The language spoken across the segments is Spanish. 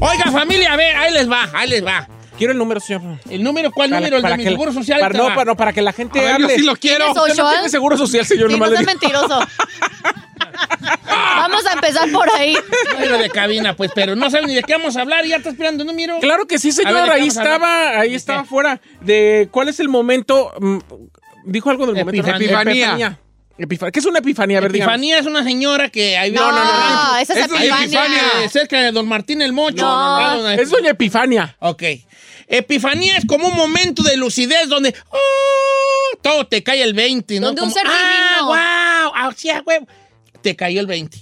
Oiga, familia, a ver, ahí les va, ahí les va. Quiero el número, señor. ¿El número cuál Para- número? El para de mi que- seguro social. Para, no, para, no, para que la gente A ver, yo hable. sí lo quiero. ¿Tienes Usted no social? tiene seguro social, señor. Sí, no nomás le seas digo. mentiroso. Vamos a empezar por ahí. Número de cabina, pues, pero no saben ni de qué vamos a hablar y ya está esperando el número. Claro que sí, A señor. ver, ¿de qué ahí vamos a hablar? estaba, ahí ¿De estaba fuera. De cuál es el momento. mm, dijo algo del momento. Epifanía. Epifanía. Epifanía. ¿Qué es una epifanía? A ver. Epifanía es una señora que ahí No, vive- no, esa es es Epifania. Eh, cerca de Don Martín el Mocho. No. Ah, doña- Es doña Epifania. Ok. Epifanía es como un momento de lucidez donde ¡oh! todo te cae el 20, ¿no? Donde un Como, ser ¡Ah, divino". wow! ¡Ah, sí, ah, huevo! Te cayó el 20.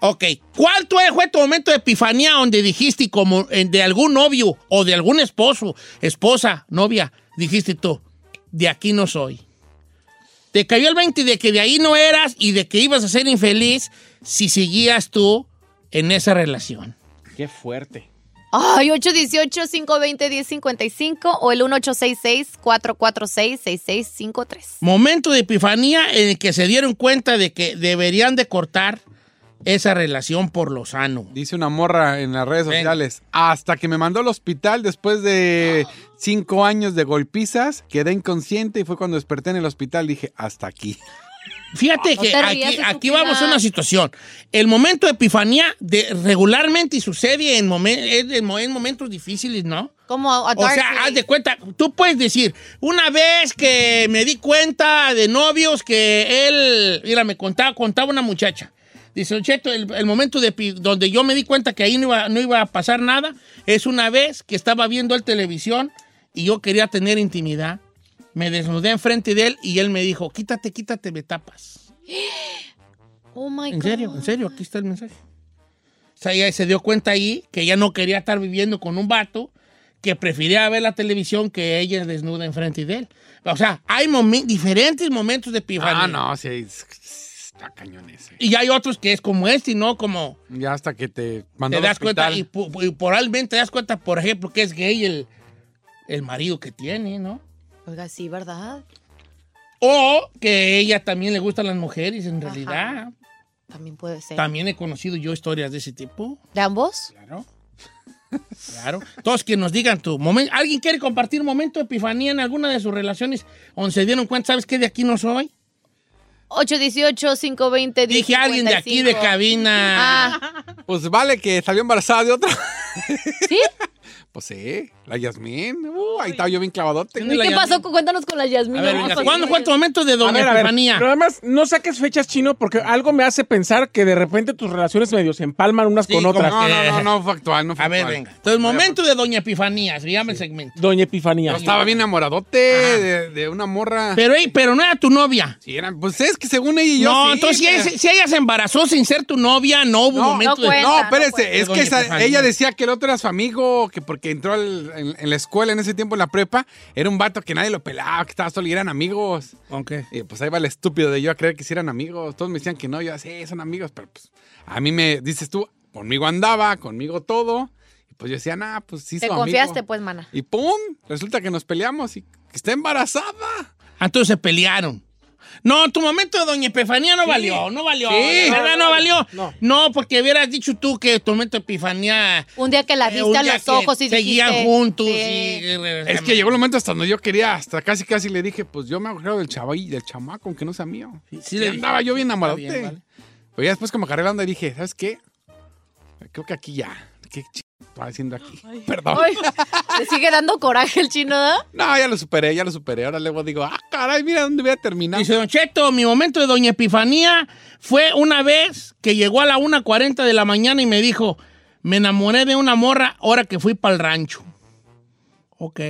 Ok. ¿Cuál fue tu momento de epifanía donde dijiste como eh, de algún novio o de algún esposo, esposa, novia, dijiste tú, de aquí no soy? Te cayó el 20 de que de ahí no eras y de que ibas a ser infeliz si seguías tú en esa relación. Qué fuerte. Ay, 818-520-1055 o el 1866-446-6653. Momento de epifanía en el que se dieron cuenta de que deberían de cortar esa relación por lo sano. Dice una morra en las redes sociales. Hasta que me mandó al hospital después de cinco años de golpizas, quedé inconsciente y fue cuando desperté en el hospital. Dije, hasta aquí. Fíjate No que aquí, vamos a una situación. El momento de epifanía de, regularmente sucede en, momen- en- en mo- en momentos difíciles, ¿no? Como a, a O sea, haz de cuenta, tú puedes decir, una vez que me di cuenta de novios que él, mira, me contaba, contaba una muchacha. Dice, Don Cheto, el, el momento de, donde yo me di cuenta que ahí no iba, no iba a pasar nada es una vez que estaba viendo el televisión y yo quería tener intimidad. Me desnudé enfrente de él y él me dijo, quítate, quítate, me tapas. Oh my En God. serio, en serio, aquí está el mensaje. O sea, ella se dio cuenta ahí que ella no quería estar viviendo con un vato, que prefería ver la televisión que ella desnuda enfrente de él. O sea, hay momen- diferentes momentos de epifanía. Ah, no, sí, está cañón ese. Y hay otros que es como este, ¿no? Como Ya hasta que te mandó te al das cuenta, y, y probablemente te das cuenta, por ejemplo, que es gay el, el marido que tiene, ¿no? Oiga, sí, ¿verdad? O que ella también le gustan las mujeres, en realidad. También puede ser. También he conocido yo historias de ese tipo. ¿De ambos? Claro. Claro. Todos que nos digan tu momento. ¿Alguien quiere compartir un momento de epifanía en alguna de sus relaciones donde se dieron cuenta, ¿sabes qué? De aquí no soy. 818-520-1055. Dije alguien de aquí de cabina. Ah, Pues vale que salió embarazada de otra. ¿sí? Pues sí, la Yasmín. Uh, ahí estaba yo bien clavadote. ¿Tiene ¿Y qué pasó? Cuéntanos con la Yasmín. A ver, vamos venga, a ¿cuándo fue tu momento de A doña ver, a ver, epifanía? pero además no saques fechas chino porque algo me hace pensar que de repente tus relaciones medio se empalman unas Sí, con otras. No, no, no, no fue actual, no fue A ver, venga. Entonces, momento de doña epifanía, se llama el segmento. Doña Epifanía. Yo estaba bien enamoradote de, de una morra. Pero, ey, pero no era tu novia. Sí, eran- pues es que según ella y yo. no, sí, entonces si pero- ella, si ella se embarazó sin ser tu novia, no hubo No, momento no de... cuenta. No, no espérese, es que esa- Estefanía. ella decía que el otro era su amigo, que porque entró al- en, en la escuela en ese tiempo en la prepa, era un vato que nadie lo pelaba, que estaba solo y eran amigos. Ok. Y pues ahí va el estúpido de yo a creer que sí eran amigos. Todos me decían que no, yo sí, son amigos, pero pues a mí me dices tú, conmigo andaba, conmigo todo. Y pues yo decía, nah, pues sí, Te su confiaste, amigo. pues, mana. Y pum, resulta que nos peleamos y que está embarazada. Ah, Entonces se pelearon. No, tu momento de Doña Epifanía no valió, no valió. Sí. ¿Verdad? No, valió. no. No, porque hubieras dicho tú que tu momento de Epifanía. Un día que la eh, viste a los que ojos y Seguían dijiste, juntos. sí. y- Es que llegó el momento hasta donde yo quería, hasta casi casi le dije, pues yo me agarro del chaval del chamaco, aunque no sea mío. Sí, Sí, le- andaba yo bien enamorado. Vale. Pero ya después como agarré la onda y dije, ¿sabes qué? Creo que aquí ya. ¿Qué estaba haciendo aquí? Perdón. Ay, ¿Te sigue dando coraje el chino. No, ya lo superé, ya lo superé. Ahora luego digo, ah, caray, mira dónde voy a terminar. Dice Don Cheto, mi momento de Doña Epifanía fue una vez que llegó a la 1.40 de la mañana y me dijo, me enamoré de una morra ahora que fui para el rancho. Ok.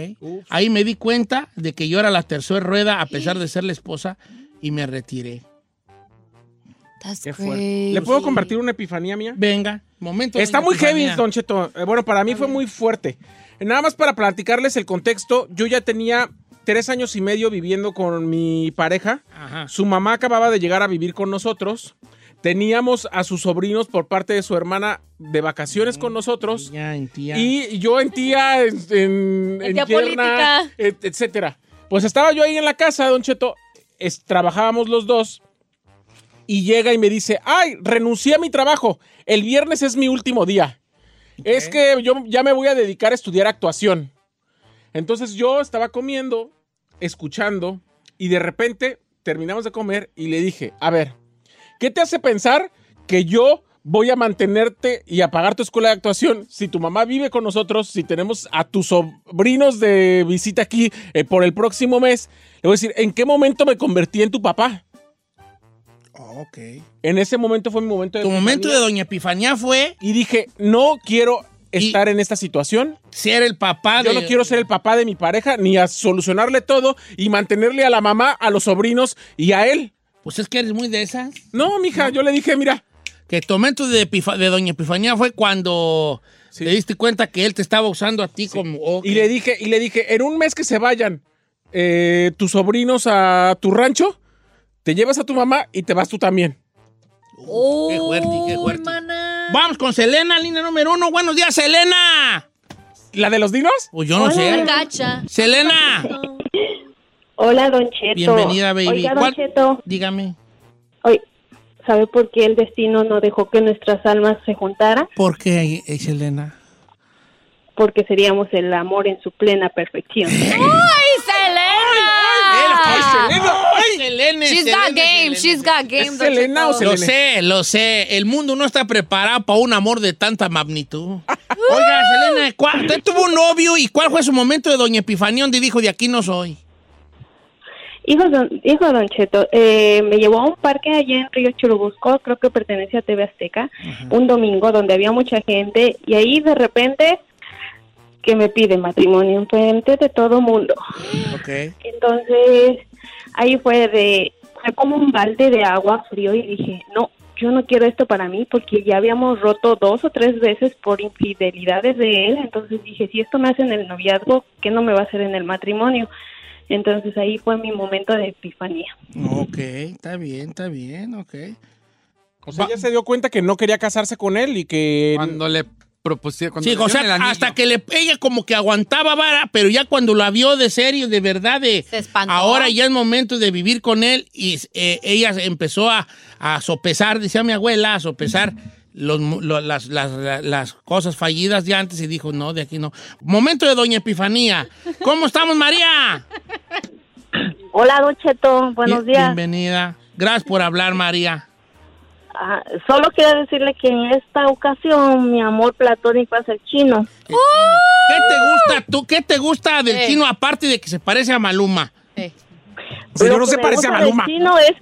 Ahí me di cuenta de que yo era la tercera rueda a pesar de ser la esposa y me retiré. That's Qué fuerte. crazy. ¿Le puedo compartir una epifanía mía? Venga, momento. de Está muy heavy, Epifanía. Don Cheto. Eh, bueno, para mí fue muy fuerte. Nada más para platicarles el contexto, yo ya tenía tres años y medio viviendo con mi pareja. Ajá. Su mamá acababa de llegar a vivir con nosotros. Teníamos a sus sobrinos por parte de su hermana de vacaciones con nosotros. Ya, en tía. Y yo en tía, en, en, En tía política. et- etcétera. Pues estaba yo ahí en la casa, Don Cheto, es- trabajábamos los dos, y llega y me dice, ay, renuncié a mi trabajo, el viernes es mi último día. Es que yo ya me voy a dedicar a estudiar actuación. Entonces yo estaba comiendo, escuchando, y de repente terminamos de comer y le dije, a ver, ¿qué te hace pensar que yo voy a mantenerte y a pagar tu escuela de actuación si tu mamá vive con nosotros, si tenemos a tus sobrinos de visita aquí eh, por el próximo mes? Le voy a decir, ¿en qué momento me convertí en tu papá? Oh, ok. En ese momento fue mi momento de Tu momento de. Doña Epifanía fue Y dije, no quiero estar en esta situación. ser el papá de... Yo no quiero ser el papá de mi pareja, ni a solucionarle todo y mantenerle a la mamá, a los sobrinos y a él. Pues es que eres muy de esas. No, mija, yo le dije, mira, Que tu momento de, Doña Epifanía fue cuando Sí. te diste cuenta que él te estaba usando a ti como... ok. y le dije, y le dije, en un mes que se vayan eh, tus sobrinos a tu rancho, te llevas a tu mamá y te vas tú también. Oh, Qué fuerte, qué fuerte. hermana. Vamos con Selena, línea número uno. Buenos días, Selena. ¿La de los dinos? Pues yo no sé. Gacha. Selena, Hola, Don Cheto. bienvenida, baby. Oiga, Don ¿Cuál- Cheto, Dígame, oye, ¿sabe por qué el destino no dejó que nuestras almas se juntaran? ¿por qué, eh, Selena? Porque seríamos el amor en su plena perfección. ¡Ay, Selena! ¡Ay, Selena! ¡Ay, Selena! She's Selena, got game, Selena. she's got game. ¿Es Don Selena o. Lo sé, lo sé. El mundo no está preparado para un amor de tanta magnitud. Oiga, Selena, ¿cuál- usted tuvo un novio y cuál fue su momento de Doña Epifanía donde dijo de aquí no soy? Hijo, don, hijo Don Cheto, eh, me llevó a un parque allá en Río Churubusco, creo que pertenece a TV Azteca, un domingo donde había mucha gente y ahí de repente que me pide matrimonio en frente de todo mundo. Ok. Entonces, ahí fue de, fue como un balde de agua frío y dije, no, yo no quiero esto para mí porque ya habíamos roto dos o tres veces por infidelidades de él. Entonces dije, si esto me hace en el noviazgo, ¿qué no me va a hacer en el matrimonio? Entonces ahí fue mi momento de epifanía. Ok, está bien, está bien, ok. O sea, ella se dio cuenta que no quería casarse con él y que... Cuando le propusieron. cuando Sí, le o el sea, anillo. hasta que le, ella como que aguantaba vara, pero ya cuando la vio de serio, de verdad, de Se espantó. ahora ya es momento de vivir con él y eh, ella empezó a, a sopesar, decía mi abuela, a sopesar los lo- las, las- las- las cosas fallidas de antes y dijo, no, de aquí no. Momento de Doña Epifanía. ¿Cómo estamos, María? Hola, Don Cheto, buenos Bien- días. Bienvenida. Gracias por hablar, María. Ah, solo quiero decirle que en esta ocasión mi amor platónico es el chino. ¿Qué te gusta tú? ¿Qué te gusta del Eh. chino aparte de que se parece a Maluma? Eh, Señor, no se parece a Maluma. chino es,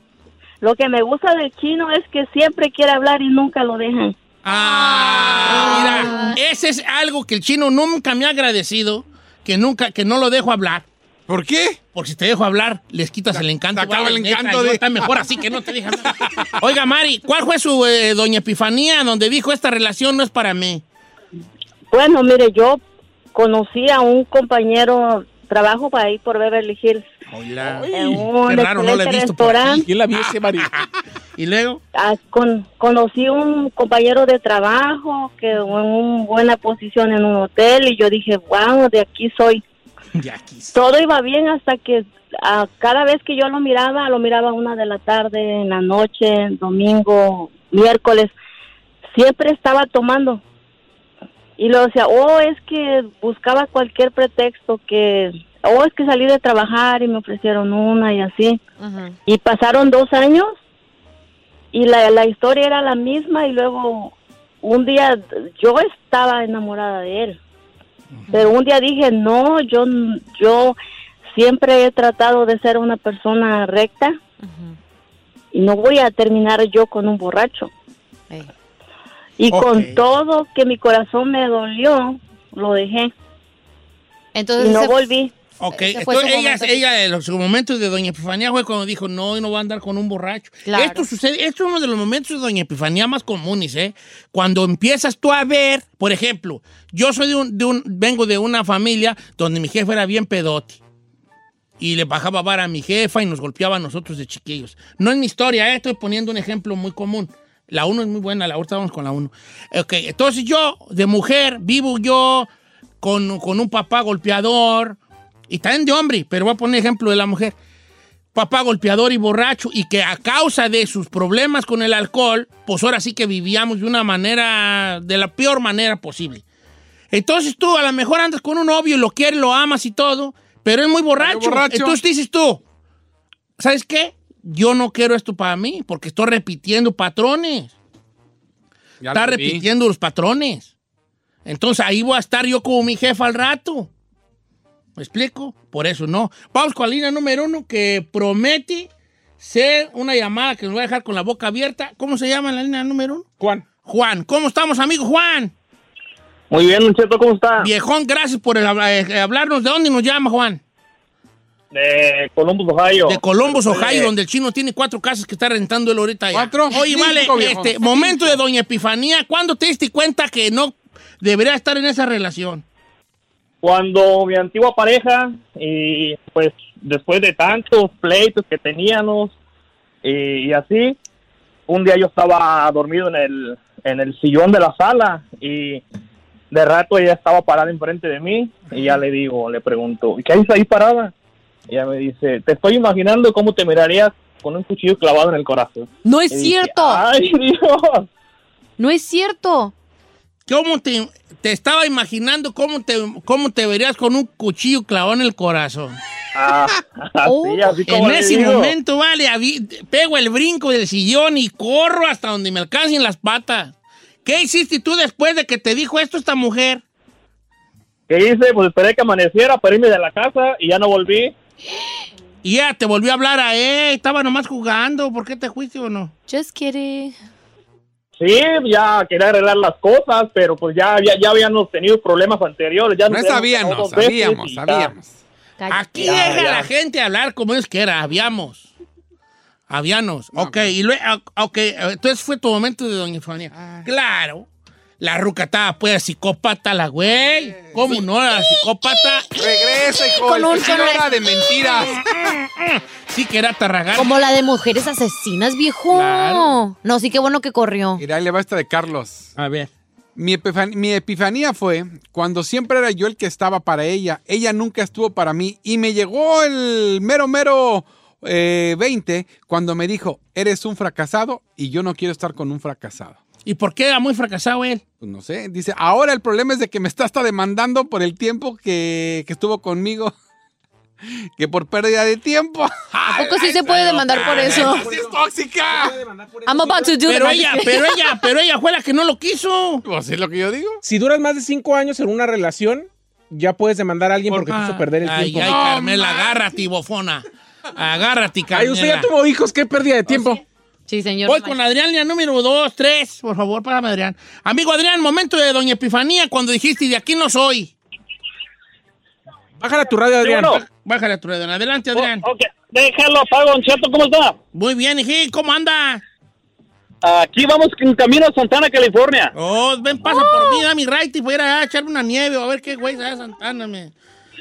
lo que me gusta del chino es que siempre quiere hablar y nunca lo dejan. Ah, mira, ese es algo que el chino nunca me ha agradecido, que nunca, que no lo dejo hablar. ¿Por qué? Porque si te dejo hablar, les quitas el encanto. acaba el neta, encanto yo de- Está mejor así que no te hablar. Oiga, Mari, ¿cuál fue su eh, doña Epifanía donde dijo esta relación no es para mí? Bueno, mire, yo conocí a un compañero trabajo para ir por Beverly Hills. Hola. En un Qué raro, no lo he visto por aquí. restaurante. ¿Quién la vio ese Mari? Y luego, Ah, con, conocí un compañero de trabajo que en una buena posición en un hotel y yo dije, wow, de aquí soy. Todo iba bien hasta que ah, cada vez que yo lo miraba, lo miraba a una de la tarde, en la noche, domingo, miércoles, siempre estaba tomando. Y luego decía, oh, es que buscaba cualquier pretexto que, oh, es que salí de trabajar y me ofrecieron una y así. Y pasaron dos años y la, la historia era la misma y luego un día yo estaba enamorada de él. Pero un día dije, no, yo, yo siempre he tratado de ser una persona recta y no voy a terminar yo con un borracho. Y con todo que mi corazón me dolió, lo dejé Entonces, y no ese- volví. Ok, entonces ella, momento. ella, en su momento de Doña Epifanía fue cuando dijo, no, no va a andar con un borracho. Claro. Esto sucede, esto es uno de los momentos de Doña Epifanía más comunes, ¿eh? Cuando empiezas tú a ver, por ejemplo, yo soy de un, de un- vengo de una familia donde mi jefe era bien pedote. Y le bajaba vara a mi jefa y nos golpeaba a nosotros de chiquillos. No es mi historia, ¿eh? estoy poniendo un ejemplo muy común. La uno es muy buena, la ahorita vamos con la uno. Ok, entonces yo, de mujer, vivo yo con, con un papá golpeador, y también de hombre, pero voy a poner ejemplo de la mujer. Papá golpeador y borracho, y que a causa de sus problemas con el alcohol, pues ahora sí que vivíamos de una manera, de la peor manera posible. Entonces tú a lo mejor andas con un novio y lo quieres, lo amas y todo, pero es muy borracho. borracho. Entonces dices tú, ¿sabes qué? Yo no quiero esto para mí, porque estoy repitiendo patrones. Ya Está lo repitiendo los patrones. Entonces ahí voy a estar yo como mi jefa al rato. ¿Me explico? Por eso no. Vamos con la línea número uno que promete ser una llamada que nos va a dejar con la boca abierta. ¿Cómo se llama la línea número uno? Juan. Juan. ¿Cómo estamos, amigo Juan? Muy bien, Don Cheto, ¿cómo está? Viejón, gracias por el eh, hablarnos. ¿De dónde nos llama, Juan? De Columbus, Ohio. De Columbus, Después Ohio, de- donde el chino tiene cuatro casas que está rentando él ahorita allá. ¿Cuatro? Oye, Cinco, vale, viejo. este, momento de Doña Epifanía. ¿Cuándo te diste cuenta que no debería estar en esa relación? Cuando mi antigua pareja, y pues después de tantos pleitos que teníamos y, y así, un día yo estaba dormido en el, en el sillón de la sala y de rato ella estaba parada enfrente de mí y ya le digo, le pregunto, ¿y qué haces ahí parada? Y ella me dice, te estoy imaginando cómo te mirarías con un cuchillo clavado en el corazón. No es Y dije, cierto. Ay, Dios. No es cierto. ¿Cómo te, te estaba imaginando cómo te, cómo te verías con un cuchillo clavado en el corazón? Ah, así, Oh. así como En ese digo. momento, vale, pego el brinco del sillón y corro hasta donde me alcancen las patas. ¿Qué hiciste tú después de que te dijo esto esta mujer? ¿Qué hice? Pues esperé que amaneciera para irme de la casa y ya no volví. Y ya te volvió a hablar a él, estaba nomás jugando, ¿por qué te fuiste o no? Just kidding. Sí, ya quería arreglar las cosas, pero pues ya, ya, ya habíamos tenido problemas anteriores. Ya No sabíamos, sabíamos, sabíamos. Aquí Ya, deja ya. la gente hablar como es que era, habíamos. Habíamos. ok, y luego, ok, entonces fue tu momento de Doña Epifanía. Claro. La ruca estaba pues psicópata, la güey. ¿Cómo no? La psicópata. Regresa, hijo. Con un era de mentiras. Sí que era tarragán. Como la de mujeres asesinas, viejo. Claro. No, sí, qué bueno que corrió. Mira, ahí le va esta de Carlos. A ver. Mi, epifan- mi epifanía fue cuando siempre era yo el que estaba para ella. Ella nunca estuvo para mí. Y me llegó el mero, mero eh, 20 cuando me dijo, eres un fracasado y yo no quiero estar con un fracasado. ¿Y por qué era muy fracasado él? Pues no sé, dice, ahora el problema es de que me está hasta demandando por el tiempo que, que estuvo conmigo. que por pérdida de tiempo. ¿A poco sí se puede demandar por eso? ¡Sí es tóxica! I'm about to do Pero ella, pero ella, pero ella fue la que no lo quiso. Pues es lo que yo digo. Si duras más de cinco años en una relación, ya puedes demandar a alguien porque te hizo perder el ay, tiempo. Ay, No, Carmela, agárrate, bofona. Agárrate, Ay, Carmela. usted ya tuvo hijos, qué pérdida de tiempo. Sí, señor. Voy con Adrián, ya número dos, tres. Por favor, párame, Adrián. Amigo Adrián, momento de Doña Epifanía cuando dijiste, de aquí no soy. Bájala tu radio, Adrián. bueno. Bájale a tu radio. Adelante, Adrián. Oh, ok, déjalo, apago, Cheto, ¿cómo está? Muy bien, hijí, ¿cómo anda? Aquí vamos en camino a Santana, California. Oh, ven, pasa por mí, da mi right y voy a ir a echarme una nieve a ver qué güey se Santana. Me...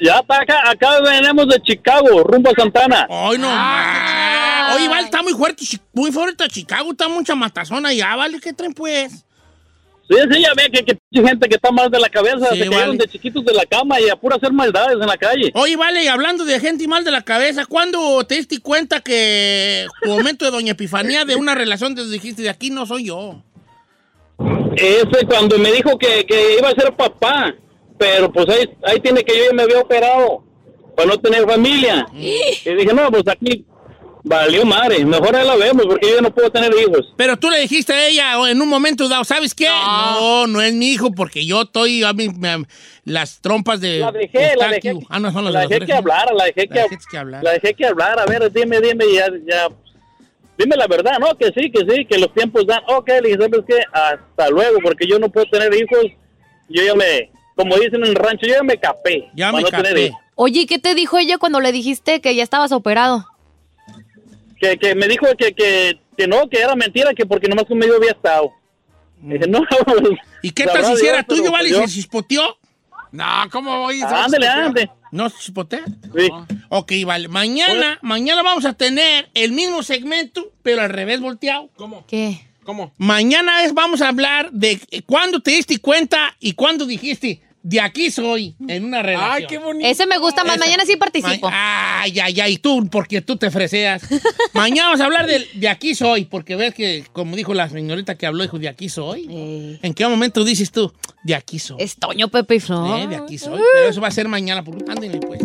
Ya está acá, acá venimos de Chicago, rumbo a Santana. Ay, no más. Oye, vale, está muy fuerte, muy fuerte Chicago, está mucha matazón allá, vale, ¿qué tren pues? Sí, sí, ya ve que, que gente que está mal de la cabeza, Sí, se cayeron vale. de chiquitos de la cama y a pura hacer maldades en la calle. Oye, vale, y hablando de gente mal de la cabeza, ¿cuándo te diste cuenta que tu momento de Doña Epifanía de una relación te dijiste, de aquí no soy yo? Ese cuando me dijo que, que iba a ser papá, pero pues ahí, ahí tiene que yo ya me había operado para no tener familia. Y dije, no, pues aquí valió madre, mejor ahí la vemos porque yo ya no puedo tener hijos. Pero tú le dijiste a ella en un momento dado, ¿sabes qué? No, no, es mi hijo porque yo estoy a mí, me- las trompas de La dejé, la dejé, Eustaquio. Ah, no, son las la de dejé que hablara, la dejé que, La que hablar. la dejé que hablar, a ver, dime, dime, ya, ya, dime la verdad, ¿no? Que sí, que sí, que los tiempos dan, ok, le dije, ¿sabes qué? Hasta luego, porque yo no puedo tener hijos, yo ya me, como dicen en el rancho, yo ya me capé. Ya me no tener capé. hijos. Oye, ¿y ¿qué te dijo ella cuando le dijiste que ya estabas operado? Que, que me dijo que, que, que no, que era mentira, que porque nomás conmigo había estado. Dije, no, ¿Y qué tal si hiciera tuyo, vale? yo- ¿Se chispoteó? No, ¿cómo voy? Ándale, ándale. ¿No se chispotea? Sí. Ok, vale. Mañana, mañana vamos a tener el mismo segmento, pero al revés volteado. ¿Cómo? ¿Qué? ¿Cómo? Mañana es, vamos a hablar de eh, cuándo te diste cuenta y cuándo dijiste, de aquí soy, en una relación. Ay, qué bonito. Ese me gusta más. Esa. Mañana sí participo. Ma- Ay, ay, ay, tú, porque tú te freseas. Mañana vamos a hablar de, de aquí soy, porque ves que, como dijo la señorita que habló, dijo, de aquí soy. Eh, ¿En qué momento dices tú, de aquí soy? es Toño Pepe y Flor. Eh, de aquí soy. Pero eso va a ser mañana, por ándenle pues.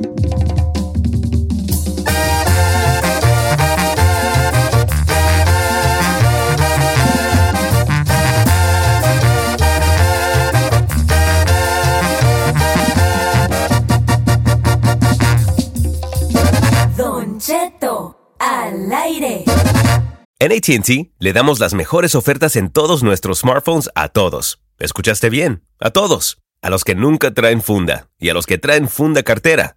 En ATT le damos las mejores ofertas en todos nuestros smartphones a todos. ¿Escuchaste bien? A todos. A los que nunca traen funda y a los que traen funda cartera.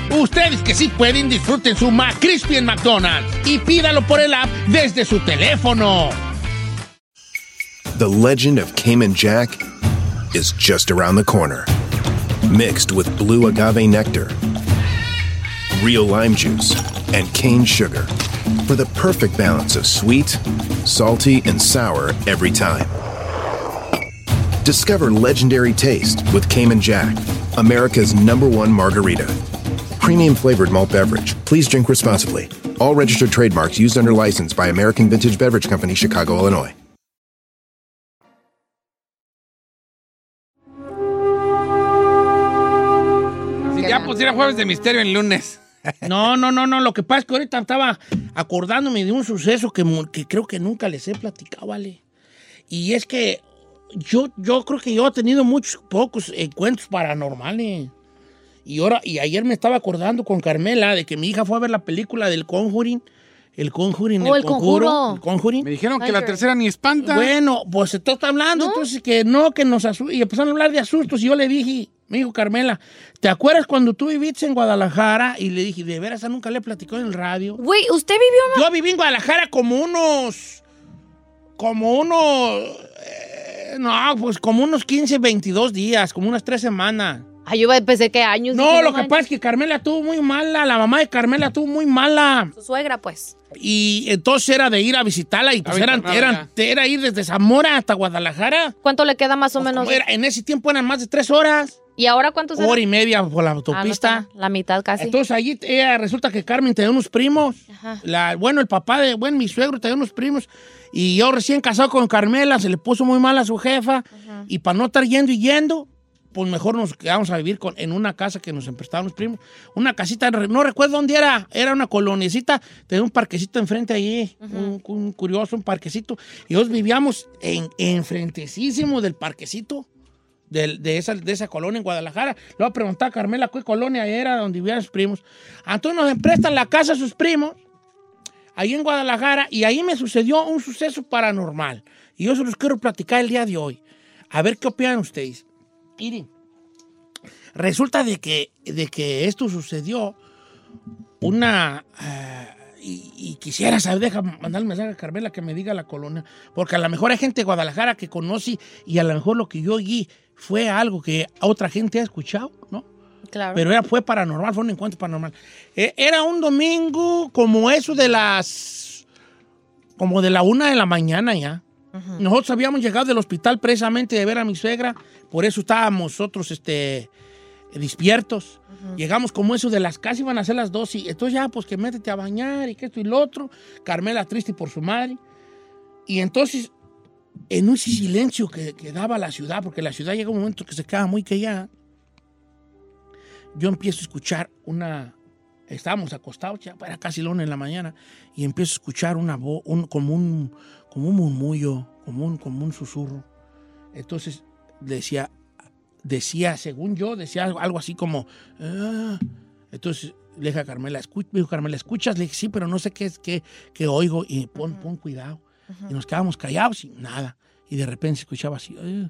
Ustedes que sí pueden, disfruten su McCrispy en McDonald's y pídalo por el app desde su teléfono. The legend of Cayman Jack is just around the corner. Mixed with blue agave nectar, real lime juice, and cane sugar for the perfect balance of sweet, salty, and sour every time. Discover legendary taste with Cayman Jack, America's number one margarita. Premium flavored malt beverage. Please drink responsibly. All registered trademarks used under license by American Vintage Beverage Company, Chicago, Illinois. Si ya pusiera jueves de misterio en lunes. No, no, no, no. Lo que pasa es que ahorita estaba acordándome de un suceso que, mu- que creo que nunca les he platicado, ¿vale? Y es que yo, yo creo que yo he tenido muchos pocos encuentros paranormales. Y ahora, y ayer me estaba acordando con Carmela de que mi hija fue a ver la película del Conjuring. El Conjuring, Oh, el el conjuro. conjuro. El Conjuring. Me dijeron que la tercera ni espanta. Bueno, pues está hablando, entonces que no, que nos asustos. Y empezaron a hablar de asustos. Y yo le dije, me dijo Carmela, ¿te acuerdas cuando tú viviste en Guadalajara? Y le dije, de veras, nunca le he platicado en el radio. Güey, ¿usted vivió Yo viví en Guadalajara como unos. Como unos. eh, no, pues como unos 15, 22 días, como unas tres semanas. Ay, yo pensé que años. No, dije, lo que manches. pasa es que Carmela tuvo muy mala, la mamá de Carmela tuvo muy mala. Su suegra, pues. Y entonces era de ir a visitarla y pues A eran, eran, era ir desde Zamora hasta Guadalajara. ¿Cuánto le queda más o menos? Como era- en ese tiempo eran más de tres horas, ¿Y ahora cuántos eran? hora y media por la Ah, no autopista. la mitad casi. Entonces allí ella, resulta que Carmen tenía unos primos. Ajá. La, bueno, el papá de, bueno, mi suegro tenía unos primos. Y yo recién casado con Carmela, se le puso muy mal a su jefa. Y para no estar yendo y yendo, pues mejor nos quedamos a vivir con, en una casa que nos emprestaban los primos. Una casita, no recuerdo dónde era, era una coloniecita, tenía un parquecito enfrente allí, un, un curioso, un parquecito. Y nosotros vivíamos en, enfrentecísimo del parquecito del- de, esa, de esa colonia en Guadalajara. Le voy a preguntar a Carmela qué colonia era donde vivían sus primos. Entonces nos emprestan la casa a sus primos, ahí en Guadalajara, y ahí me sucedió un suceso paranormal. Y yo se los quiero platicar el día de hoy. A ver qué opinan ustedes. Miren, resulta de que, de que esto sucedió una... eh, y, y quisiera saber, deja mandar un mensaje a Carmela que me diga la colonia, porque a lo mejor hay gente de Guadalajara que conoce y a lo mejor lo que yo oí fue algo que otra gente ha escuchado, ¿no? Claro. Pero era, fue paranormal, fue un encuentro paranormal. Eh, era un domingo como eso de las... como de la una de la mañana ya. Nosotros habíamos llegado del hospital precisamente de ver a mi suegra, por eso estábamos nosotros este, despiertos. Llegamos como eso de las casi iban a ser las dos y entonces ya pues que métete a bañar y que esto y lo otro. Carmela triste por su madre. Y entonces en un silencio que, que daba la ciudad, porque la ciudad llega un momento que se queda muy callada, yo empiezo a escuchar una... Estábamos acostados, ya era casi la una de la mañana, y empiezo a escuchar una voz, un, como, un, como un murmullo, como un, como un susurro. Entonces decía, decía, según yo, decía algo, algo así como... "Ah". Entonces le dije a Carmela, "Escu- me dijo Carmela, ¿escuchas? Le dije, sí, pero no sé qué es qué, qué oigo, y pon, pon cuidado. Y nos quedábamos callados y nada. Y de repente se escuchaba así. "Ah,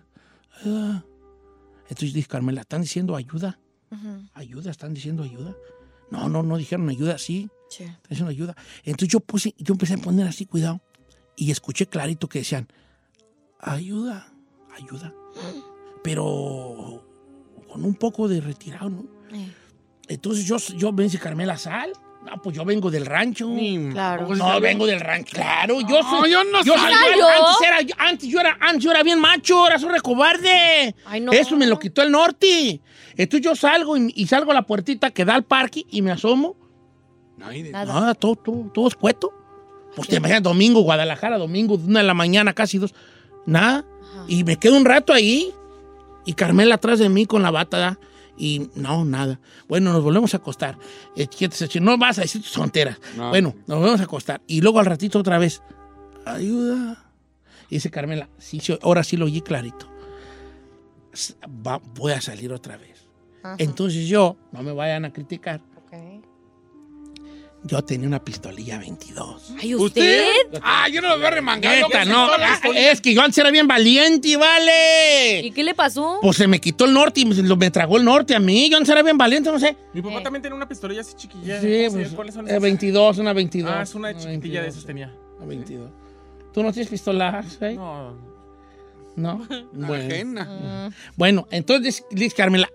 ah". Entonces dije, Carmela, ¿están diciendo ayuda? ¿Ayuda? ¿Están diciendo ayuda? No, no, no dijeron ayuda, sí. Están diciendo ayuda. Entonces yo puse, yo empecé a poner así, cuidado. Y escuché clarito que decían, ayuda, ayuda. Pero con un poco de retirado, ¿no? Entonces yo, yo me dice Carmela, sal. No, pues yo vengo del rancho. Claro. No, vengo del rancho. Claro, yo soy. yo no yo soy- soy- ¿Yo? antes, era, yo- antes, yo era, antes yo era bien macho, ahora soy recobarde. Ay, no. Eso me lo quitó el norte. Entonces yo salgo y, y salgo a la puertita que da al parque y me asomo. Nada. Nada, todo, todo, todo escueto. Pues te imaginas, domingo, Guadalajara, domingo, de una de la mañana, casi dos. Nada. Y me quedo un rato ahí. Y Carmela atrás de mí con la bata. ¿da? Y no, nada. Bueno, nos volvemos a acostar. Eh, no vas a decir tus tonteras. No. Bueno, nos volvemos a acostar. Y luego al ratito otra vez. Ayuda. Y dice Carmela, sí, sí, ahora sí lo oí clarito. Va- voy a salir otra vez. Entonces yo, no me vayan a criticar, yo tenía una pistolilla 22. Ay, ¿usted? Ah, yo no lo veo remangado. Neta, no, ah, es que yo antes era bien valiente, ¿vale? ¿Y qué le pasó? Pues se me quitó el norte y me, tragó el norte a mí. Yo antes era bien valiente, no sé. Mi papá también tenía una pistolilla así chiquilla. Sí, ¿Cómo se- pues, ¿Cuáles son eh, esas? 22, una 22. Ah, es una chiquitilla 22, de esas tenía. Una 22. ¿Tú no tienes pistolas, eh? No. No. Bueno. Ajena. Bueno, entonces dice Carmela,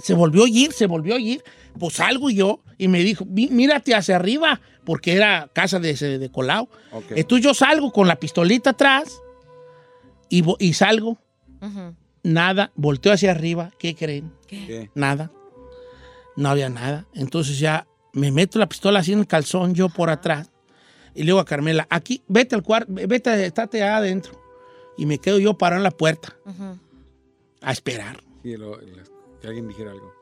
se volvió a oír, se volvió a oír. Pues salgo yo y me dijo, "Mí- mírate hacia arriba, porque era casa de, ese- de Colau. Ok. Entonces yo salgo con la pistolita atrás y, y salgo, nada, volteo hacia arriba, ¿qué creen? ¿Qué? Nada. No había nada. Entonces ya me meto la pistola así en el calzón, yo por atrás. Y le digo a Carmela, aquí, vete al cuarto, vete, estate adentro. Y me quedo yo parado en la puerta a esperar. Sí, lo- lo- que alguien dijera algo.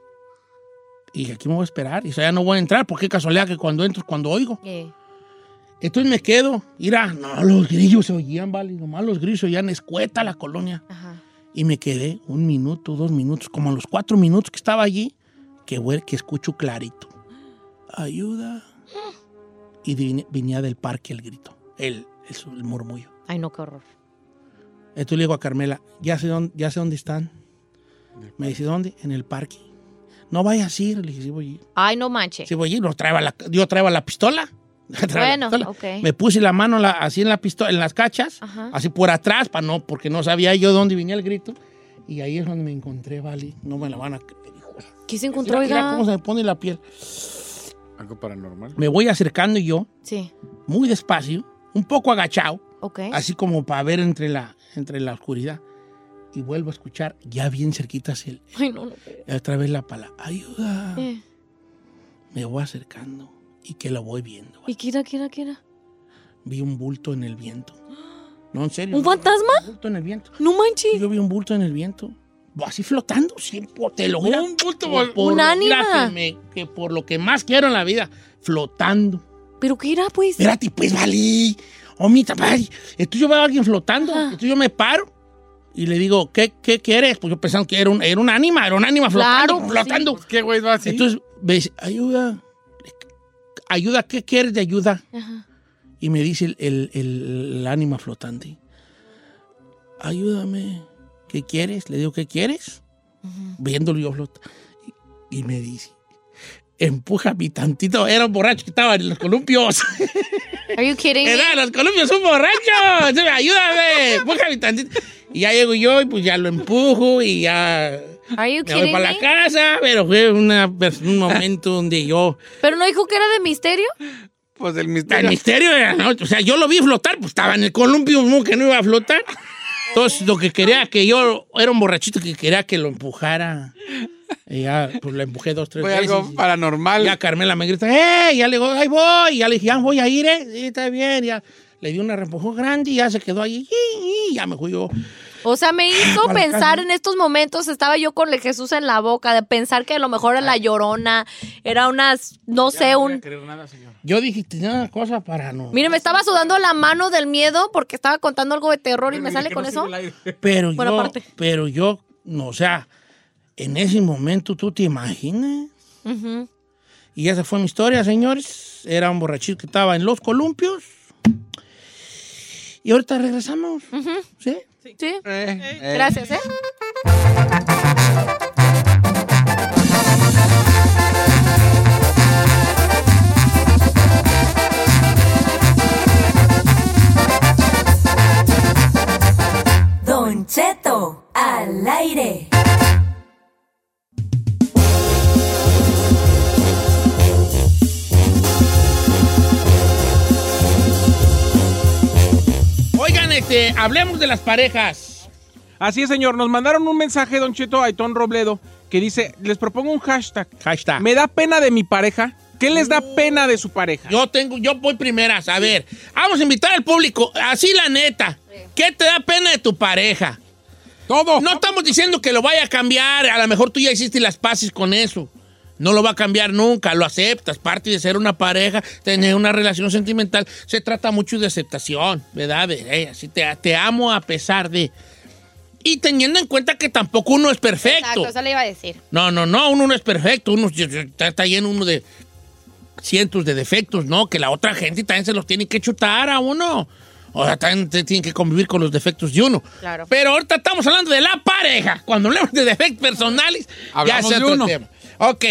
Y aquí me voy a esperar. Y ya no voy a entrar. porque casualidad que cuando entro, es cuando oigo? Entonces me quedo. Mira, no, los grillos se oían, vale. Nomás los grillos se oían escueta la colonia. Ajá. Y me quedé un minuto, dos minutos, como a los cuatro minutos que estaba allí, que, que escucho clarito. Ayuda. Y vine- venía del parque el grito, el, el murmullo. Ay, no, qué horror. Entonces le digo a Carmela, ya sé dónde, ya sé dónde están. Me dice, ¿dónde? En el parque. No vayas a ir. Le dije, sí voy a ir. Ay, no manche. Sí, voy a ir. No, traeba la- yo traeba la pistola. Traeba la Bueno, pistola. ok. Me puse la mano la- así en la pistola, en las cachas, Ajá. así por atrás, para no, porque no sabía yo dónde venía el grito. Y ahí es donde me encontré, vale. No me la van a. ¿Qué se encontró, Mira, mira cómo se me pone la piel. Algo paranormal. Me voy acercando yo, Sí, muy despacio, un poco agachado, ok. así como para ver entre la, entre la oscuridad. Y vuelvo a escuchar, ya bien cerquitas, el, Ay, no, no. otra vez la palabra, ayuda. Eh, Me voy acercando y que lo voy viendo. ¿Y qué era, qué era, qué era? Vi un bulto en el viento. No, en serio. ¿Un no, fantasma? Un bulto en el viento. No manches. Yo vi un bulto en el viento. Así flotando, siempre, te lo juro. Un bulto Por- por Un ánima. que, me- que por lo que más quiero en la vida, flotando. ¿Pero qué era, pues? Espérate, pues, vale. Oh, mi tapay. Entonces yo veo a alguien flotando. Ajá. Entonces yo me paro y le digo, ¿qué, qué quieres? Pues yo pensando que era un, era un ánima, era un ánima flotando, Claro, pues, flotando. Pues, ¿Qué güey va así? Entonces me dice, ayuda. Ayuda, ¿qué quieres de ayuda? Ajá. Y me dice el, el- el- el ánima flotante, ayúdame, ¿qué quieres? Le digo, ¿qué quieres? Viéndolo yo flota. Y, y me dice, empújame tantito. Era un borracho que estaba en los columpios. Are you kidding me? Era, los columpios un borracho. Ayúdame, empújame tantito. Y ya llego yo y pues ya lo empujo y ya Are you me voy para me? la casa. Pero fue una, un momento donde yo... ¿Pero no dijo que era de misterio? Pues el El misterio. misterio era, ¿no? O sea, yo lo vi flotar, pues estaba en el columpio, ¿no? que no iba a flotar. Entonces, lo que quería que yo, era un borrachito que quería que lo empujara. Y ya, pues lo empujé dos, tres Fue veces. algo paranormal. Ya Carmela me grita, ¡eh! Ya le digo, ¡ahí voy! Ya le dije, ya voy a ir, ¿eh? Sí, está bien. Ya le di una reempujón grande y ya se quedó ahí. Y ya me fui yo. O sea, me hizo pensar casa. en estos momentos, estaba yo con el Jesús en la boca, de pensar que a lo mejor era la llorona, era unas, no sé, un... Yo dije, tenía una cosa para no. Mire, me estaba sudando la mano del miedo porque estaba contando algo de terror y me sale con eso. Pero yo, pero yo, no, o sea, en ese momento, ¿tú te imaginas? Y esa fue mi historia, señores. Era un borrachito que estaba en los columpios. Y ahorita regresamos. ¿Sí? Sí. Eh, eh. Gracias, ¿eh? Don Cheto al aire. Este, hablemos de las parejas. Así es, señor. Nos mandaron un mensaje, Don Cheto, Aitón Robledo, que dice, les propongo un hashtag. Hashtag. Me da pena de mi pareja. ¿Qué les da pena de su pareja? Yo tengo, yo voy primeras. A ver, vamos a invitar al público. Así la neta. ¿Qué te da pena de tu pareja? Todo. No estamos diciendo que lo vaya a cambiar. A lo mejor tú ya hiciste las paces con eso. No lo va a cambiar nunca, lo aceptas. Parte de ser una pareja, tener una relación sentimental, se trata mucho de aceptación, ¿verdad? Eh, así te, te amo a pesar de. Y teniendo en cuenta que tampoco uno es perfecto. Exacto, eso le iba a decir. No, no, no, uno no es perfecto. Uno está, lleno uno de cientos de defectos, ¿no? Que la otra gente también se los tiene que chutar a uno. O sea, también tienen que convivir con los defectos de uno. Claro. Pero ahorita estamos hablando de la pareja. Cuando hablamos de defectos personales, Hablamos ya es de otro uno. tema. Ok,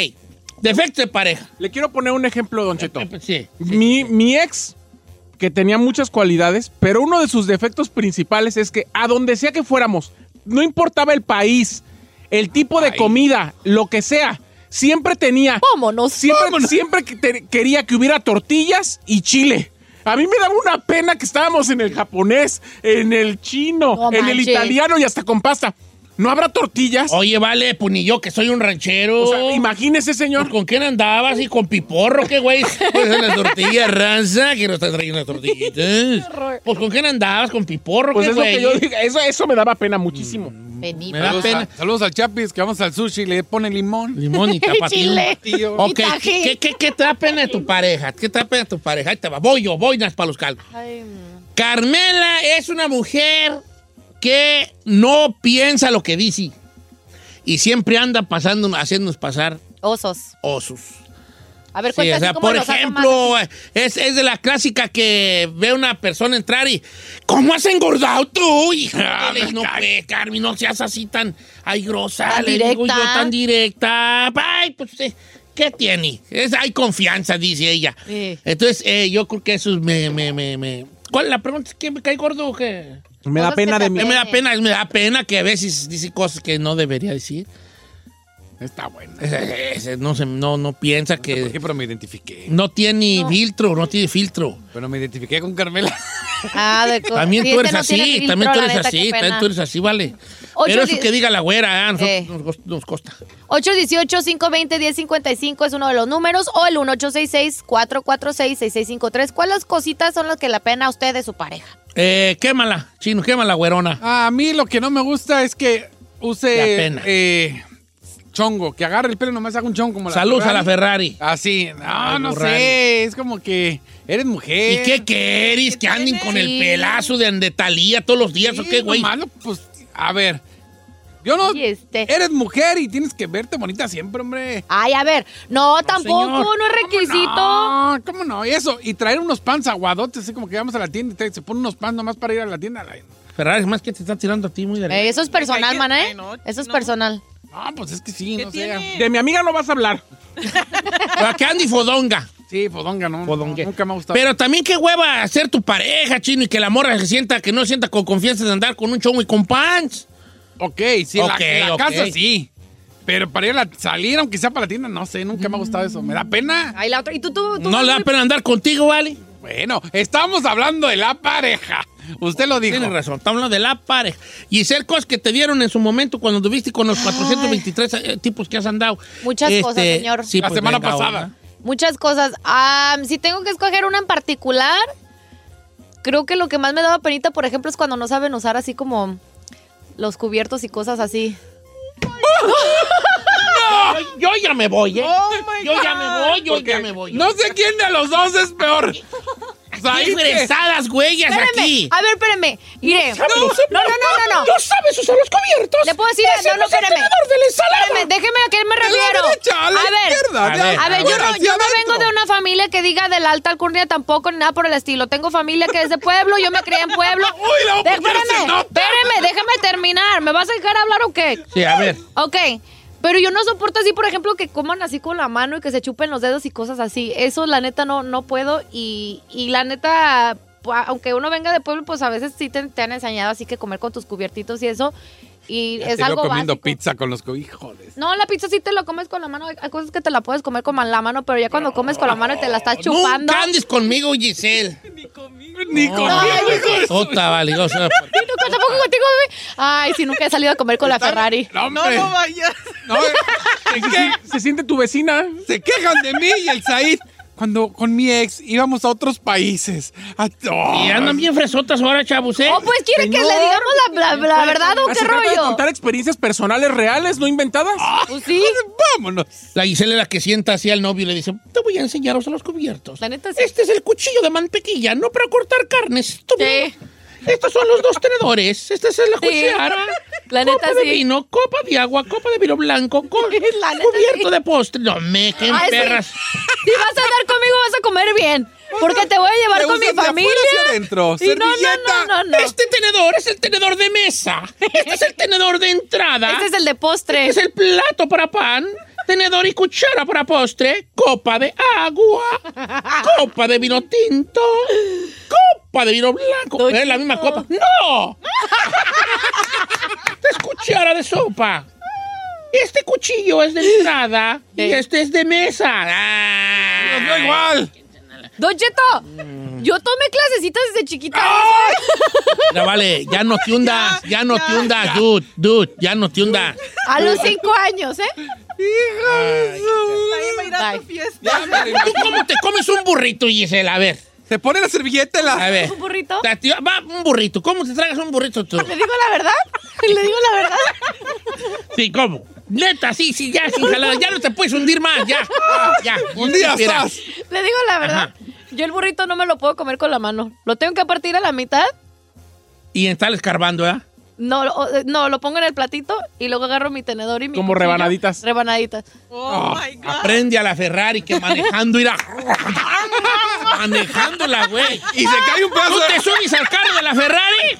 defectos de pareja. Le quiero poner un ejemplo, Don Cheto. Sí. Mi, mi ex, que tenía muchas cualidades, pero uno de sus defectos principales es que a donde sea que fuéramos, no importaba el país, el tipo de comida, lo que sea, siempre tenía. Vámonos. Siempre, siempre que te- quería que hubiera tortillas y chile. A mí me daba una pena que estábamos en el japonés, en el chino, No en el italiano y hasta con pasta. ¿No habrá tortillas? Oye, vale, pues ni yo que soy un ranchero. O sea, imagínese, señor. Pues, ¿Con quién andabas? ¿Y con piporro? ¿Qué güey? Pues en las tortillas ranza, que no está trayendo las tortillitas. Pues ¿con quién andabas? ¿Con piporro? Pues ¿Qué es lo güey? que yo digo, eso, eso me daba pena muchísimo. Vení. Me da Saludos, pena. a- saludos al Chapis, que vamos al sushi y le pone limón. Limón y tapatío. Chile. Tío. Ok. ¿qué, qué, qué te da pena de tu pareja? ¿Qué te da pena de tu pareja? Ahí te va. Voy yo, voy nas para los caldos. Ay, mm. Carmela es una mujer que no piensa lo que dice. Y siempre anda pasando, haciéndonos pasar Osos. osos. A ver, Sí, o sea, por ejemplo, es, es de la clásica que ve una persona entrar y ¿Cómo has engordado tú? Hija? Le no, pues, Carmen, no seas así tan ay, grosa. Tan le digo yo directa. tan directa. Ay, pues, eh, ¿qué tiene? Es, hay confianza, dice ella. Sí. Entonces, eh, yo creo que eso es me, me, me, me- ¿Cuál la pregunta? ¿Es que me cae gordo o qué? Me da que pena de mí. Me da pena, me da pena que a veces dice cosas que no debería decir. Está bueno. Ese- ese no, se, no, no piensa ¿Por qué? que Pero me identifiqué. no tiene filtro, no tiene filtro. Pero me identifiqué con Carmela. Ah, de co- También tú este eres así, también tú la eres así, también tú eres así, vale. Pero eso que diga la güera, ah, Eh. nos, cos- nos costa. 818-520-1055 es uno de los números o el 1866-446-6653. ¿Cuáles cositas son las que la pena a usted de su pareja? Eh, quémala, chino, quémala, güerona. A mí lo que no me gusta es que La use pena. eh, chongo, que agarre el pelo y nomás haga un chongo como la Saludos a la Ferrari. Así, no, no Ferrari. sé, es como que eres mujer. ¿Y qué quieres? ¿Que anden con el pelazo de Andetalía todos los días o qué, güey? Lo malo, pues, a ver, yo no, Y este. eres mujer y tienes que verte bonita siempre, hombre. Ay, a ver, no, tampoco, señor. no es requisito. No, ¿cómo no? Y eso, y traer unos pants aguadotes, así como que vamos a la tienda y te- se ponen unos pants nomás para ir a la tienda. La- Ferrari, es más que te está tirando a ti muy de Eh, eso es personal, man, ¿eh? Ay, no, Eso es no. personal. No, pues es que sí, ¿Qué no sé. De mi amiga no vas a hablar. ¿A qué Andy Fodonga? Sí, fodonga, no. Fodongue. nunca me ha gustado. Pero también qué hueva ser tu pareja, chino, y que la morra se sienta, que no sienta con confianza de andar con un chongo y con pants. Ok, sí, en la- Ok, en la, casa sí. Pero para ir a la- salir, aunque sea para la tienda, no sé, nunca me ha gustado eso. Me da pena. Ay, la otra. ¿Y tú, tú, tú? No le da pena andar contigo, ¿vale? Bueno, estamos hablando de la pareja. Usted lo dijo. Tienes razón, estamos hablando de la pareja. Y ser cosas que te dieron en su momento cuando tuviste con los 423 eh, tipos que has andado. Muchas cosas, señor. sí, La pues, semana venga, pasada. ahora. Muchas cosas. Si tengo que escoger una en particular, creo que lo que más me daba penita, por ejemplo, es cuando no saben usar así como los cubiertos y cosas así. Yo, yo ya me voy, ¿eh? Oh, yo ya me voy, yo Porque ya me voy. No sé quién de los dos es peor. Que- fresadas, güeyes, Espérame, aquí. a ver, espérame. Mire. No, no, no, no, no, no. No sabes usar los cubiertos. Le puedo decir, no, no, espérame. Espérame, déjeme a qué me refiero. a la ver, A ver, A ver, yo no, yo no vengo de una familia que diga de la alta alcurnia tampoco, ni nada por el estilo. Tengo familia que es de pueblo, yo me crié en pueblo. Uy, la espérame, espérame, déjame terminar. ¿Me vas a dejar hablar o qué? Sí, a ver. Ok. Pero yo no soporto así, por ejemplo, que coman así con la mano y que se chupen los dedos y cosas así. Eso, la neta, no, no puedo. Y, y la neta, aunque uno venga de pueblo, pues a veces sí te, te han enseñado así que comer con tus cubiertitos y eso. Y Ya es te algo comiendo básico. pizza con los hijos. No, la pizza sí te la comes con la mano. Hay cosas que te la puedes comer con la mano, pero ya cuando comes con la mano y te la estás chupando. Nunca andes conmigo, Giselle. Ni conmigo, Ay, hijo de su- Otra, vale. o sea, Sí, nunca tampoco contigo, bebé. Ay, sí, nunca he salido a comer con la Ferrari. No, No, no vayas. No, es que Se siente tu vecina. se quejan de mí y el Said. Cuando con mi ex íbamos a otros países. A- oh, y andan bien fresotas ahora, chavos, ¿eh? Oh, pues quiere que le digamos la, la- la verdad o qué trata de rollo. contar experiencias personales reales, no inventadas. Pues sí. Vámonos. La Giselle es la que sienta así al novio y le dice, te voy a enseñar a los cubiertos. La neta sí. Este es el cuchillo de mantequilla, no para cortar carnes. Sí. Estos son los dos tenedores. Esta es la Sí. cuchara. La copa neta de sí. vino, copa de agua, copa de vino blanco, co- La neta cubierto sí. de postre. No, me, qué Ay, sí. perras. Si vas a andar conmigo, vas a comer bien. Porque te voy a llevar con mi de familia. hacia adentro. Y no, no, no, no. Este tenedor es el tenedor de mesa. Este es el tenedor de entrada. Este es el de postre. Este es el plato para pan. Tenedor y cuchara para postre. Copa de agua. Copa de vino tinto. Copa de vino blanco. ¿Es la misma copa? ¡No! Esta es cuchara de sopa. Este cuchillo es de entrada y Sí. este es de mesa. Ah. No igual. Don Cheto, yo tomé clasecitas desde chiquita. Ya vale, ya no te hundas, ya no te hundas, dude, dude, ya no te hundas. A los cinco años, ¿eh? Nadie va a ir a tu fiesta. Ya ¿Tú cómo te comes un burrito, Gisela? A ver, Se pone la servilleta en la. a ver. ¿Un burrito? Va, un burrito. ¿Cómo te tragas un burrito tú? ¿Le digo la verdad? ¿Le digo la verdad? Sí, ¿cómo? Neta, sí, sí, ya, sin jalada. Ya no te puedes hundir más, ya. Ya. Un día Mira. estás. Le digo la verdad. Ajá. Yo el burrito no me lo puedo comer con la mano. Lo tengo que partir a la mitad. Y estar escarbando, ¿eh? No, lo- no, lo pongo en el platito y luego agarro mi tenedor y mi Como cuchillo. rebanaditas. Rebanaditas. Oh, my God. Aprende a la Ferrari que manejando irá. Manejándola, güey. Y se cae un pedazo ¿Tú te de. subes al carro de la Ferrari?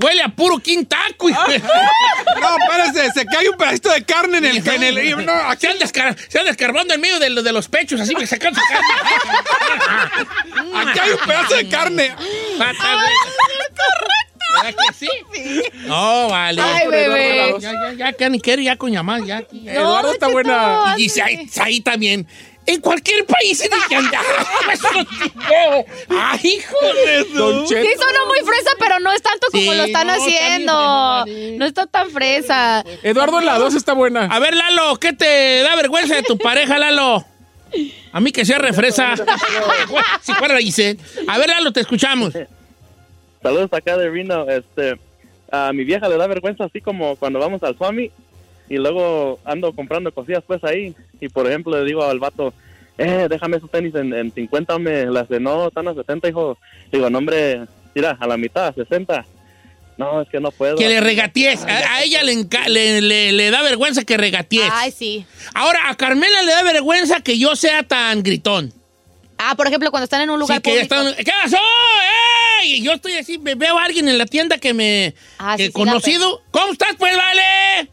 Huele a puro quintaco, hijo. No, espérese, se cae un pedacito de carne en el. En el y no, aquí se, anda escar- se anda escarbando en medio de, de los pechos, así, sacando su carne. aquí hay un pedazo de carne. Pata, güey. ¿Ya que sí? No, vale. Ay, bebé. Ya, ya, ya, que ni quiere ya con llamar, ya. ya. Eduardo está buena. Y dice ahí, ahí también. En cualquier país en el que anda. Eso no tiene- Ay, hijo de Don. Sí, sonó muy fresa, pero no es tanto como Sí, lo están no, está bien haciendo. vale. No está tan fresa. Eduardo en la 2 está buena. A ver, Lalo, ¿qué te da vergüenza de tu pareja, Lalo? A mí que sea refresa. si fuera la Giselle. A ver, Lalo, te escuchamos. Saludos acá de Reno. Este, a mi vieja le da vergüenza así como cuando vamos al Swami y luego ando comprando cosillas pues ahí. Y por ejemplo le digo al vato, eh, déjame esos tenis en, en 50, me las de no, están a 70, hijo. Digo, no hombre, mira, a la mitad, 60. No, es que no puedo. Que le regatees. A, a ella le, le, le- le da vergüenza que regatees. Ay, sí. Ahora, a Carmela le da vergüenza que yo sea tan gritón. Ah, por ejemplo, cuando están en un lugar Sí, que ya público. están- ¿Qué pasó? ¡Ey! Y yo estoy así, me veo a alguien en la tienda que me... Ah, que sí, sí, conocido. ¿Cómo estás, pues, vale?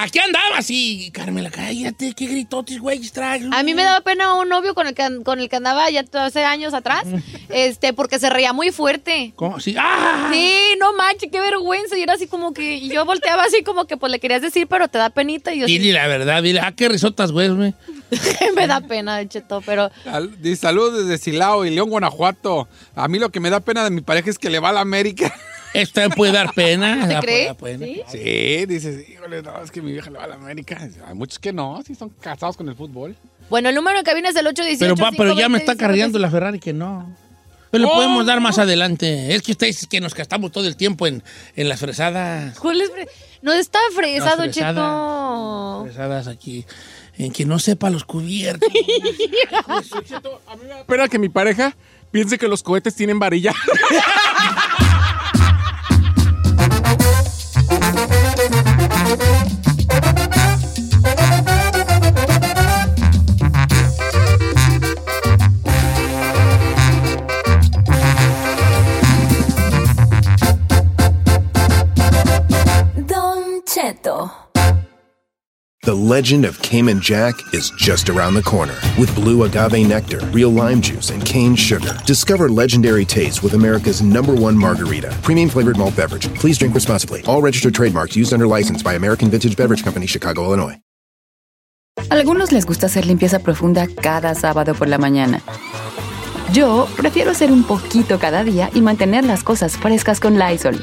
Aquí andabas y... Carmela, cállate, qué gritotes, güey, traes. A mí me daba pena un novio con el que, con el que andaba ya hace años atrás, este, porque se reía muy fuerte. ¿Cómo? Sí. ¡Ah! Sí, no manches, qué vergüenza. Y era así como que, y yo volteaba así como que pues le querías decir, pero te da penita. Y yo Dile la verdad, dile, ah, qué risotas, güey, güey. me da pena, Cheto, pero Saludos desde Silao y León, Guanajuato. A mí lo que me da pena de mi pareja es que le va a la América. Esto también puede dar pena. ¿te crees? pena. ¿Sí? Sí, dices, híjole, no, es que mi vieja le va a la América. Hay muchos que no, sí son casados con el fútbol. Bueno, el número que viene es el 818. Pero, va, pero ya me 520, está cargando la Ferrari que no. Pero lo Oh, podemos dar más adelante. Es que ustedes que nos gastamos todo el tiempo en, en las fresadas. ¿Cuál es fre- No está fresado, No, fresada. Cheto. Fresadas aquí. En que no sepa los cubiertos. Espera que mi pareja piense que los cohetes tienen varilla. Don legend of Cayman Jack is just around the corner. With blue agave nectar, real lime juice, and cane sugar. Discover legendary taste with America's number one margarita. Premium flavored malt beverage. Please drink responsibly. All registered trademarks used under license by American Vintage Beverage Company, Chicago, Illinois. Algunos les gusta hacer limpieza profunda cada sábado por la mañana. Yo prefiero hacer un poquito cada día y mantener las cosas frescas con Lysol.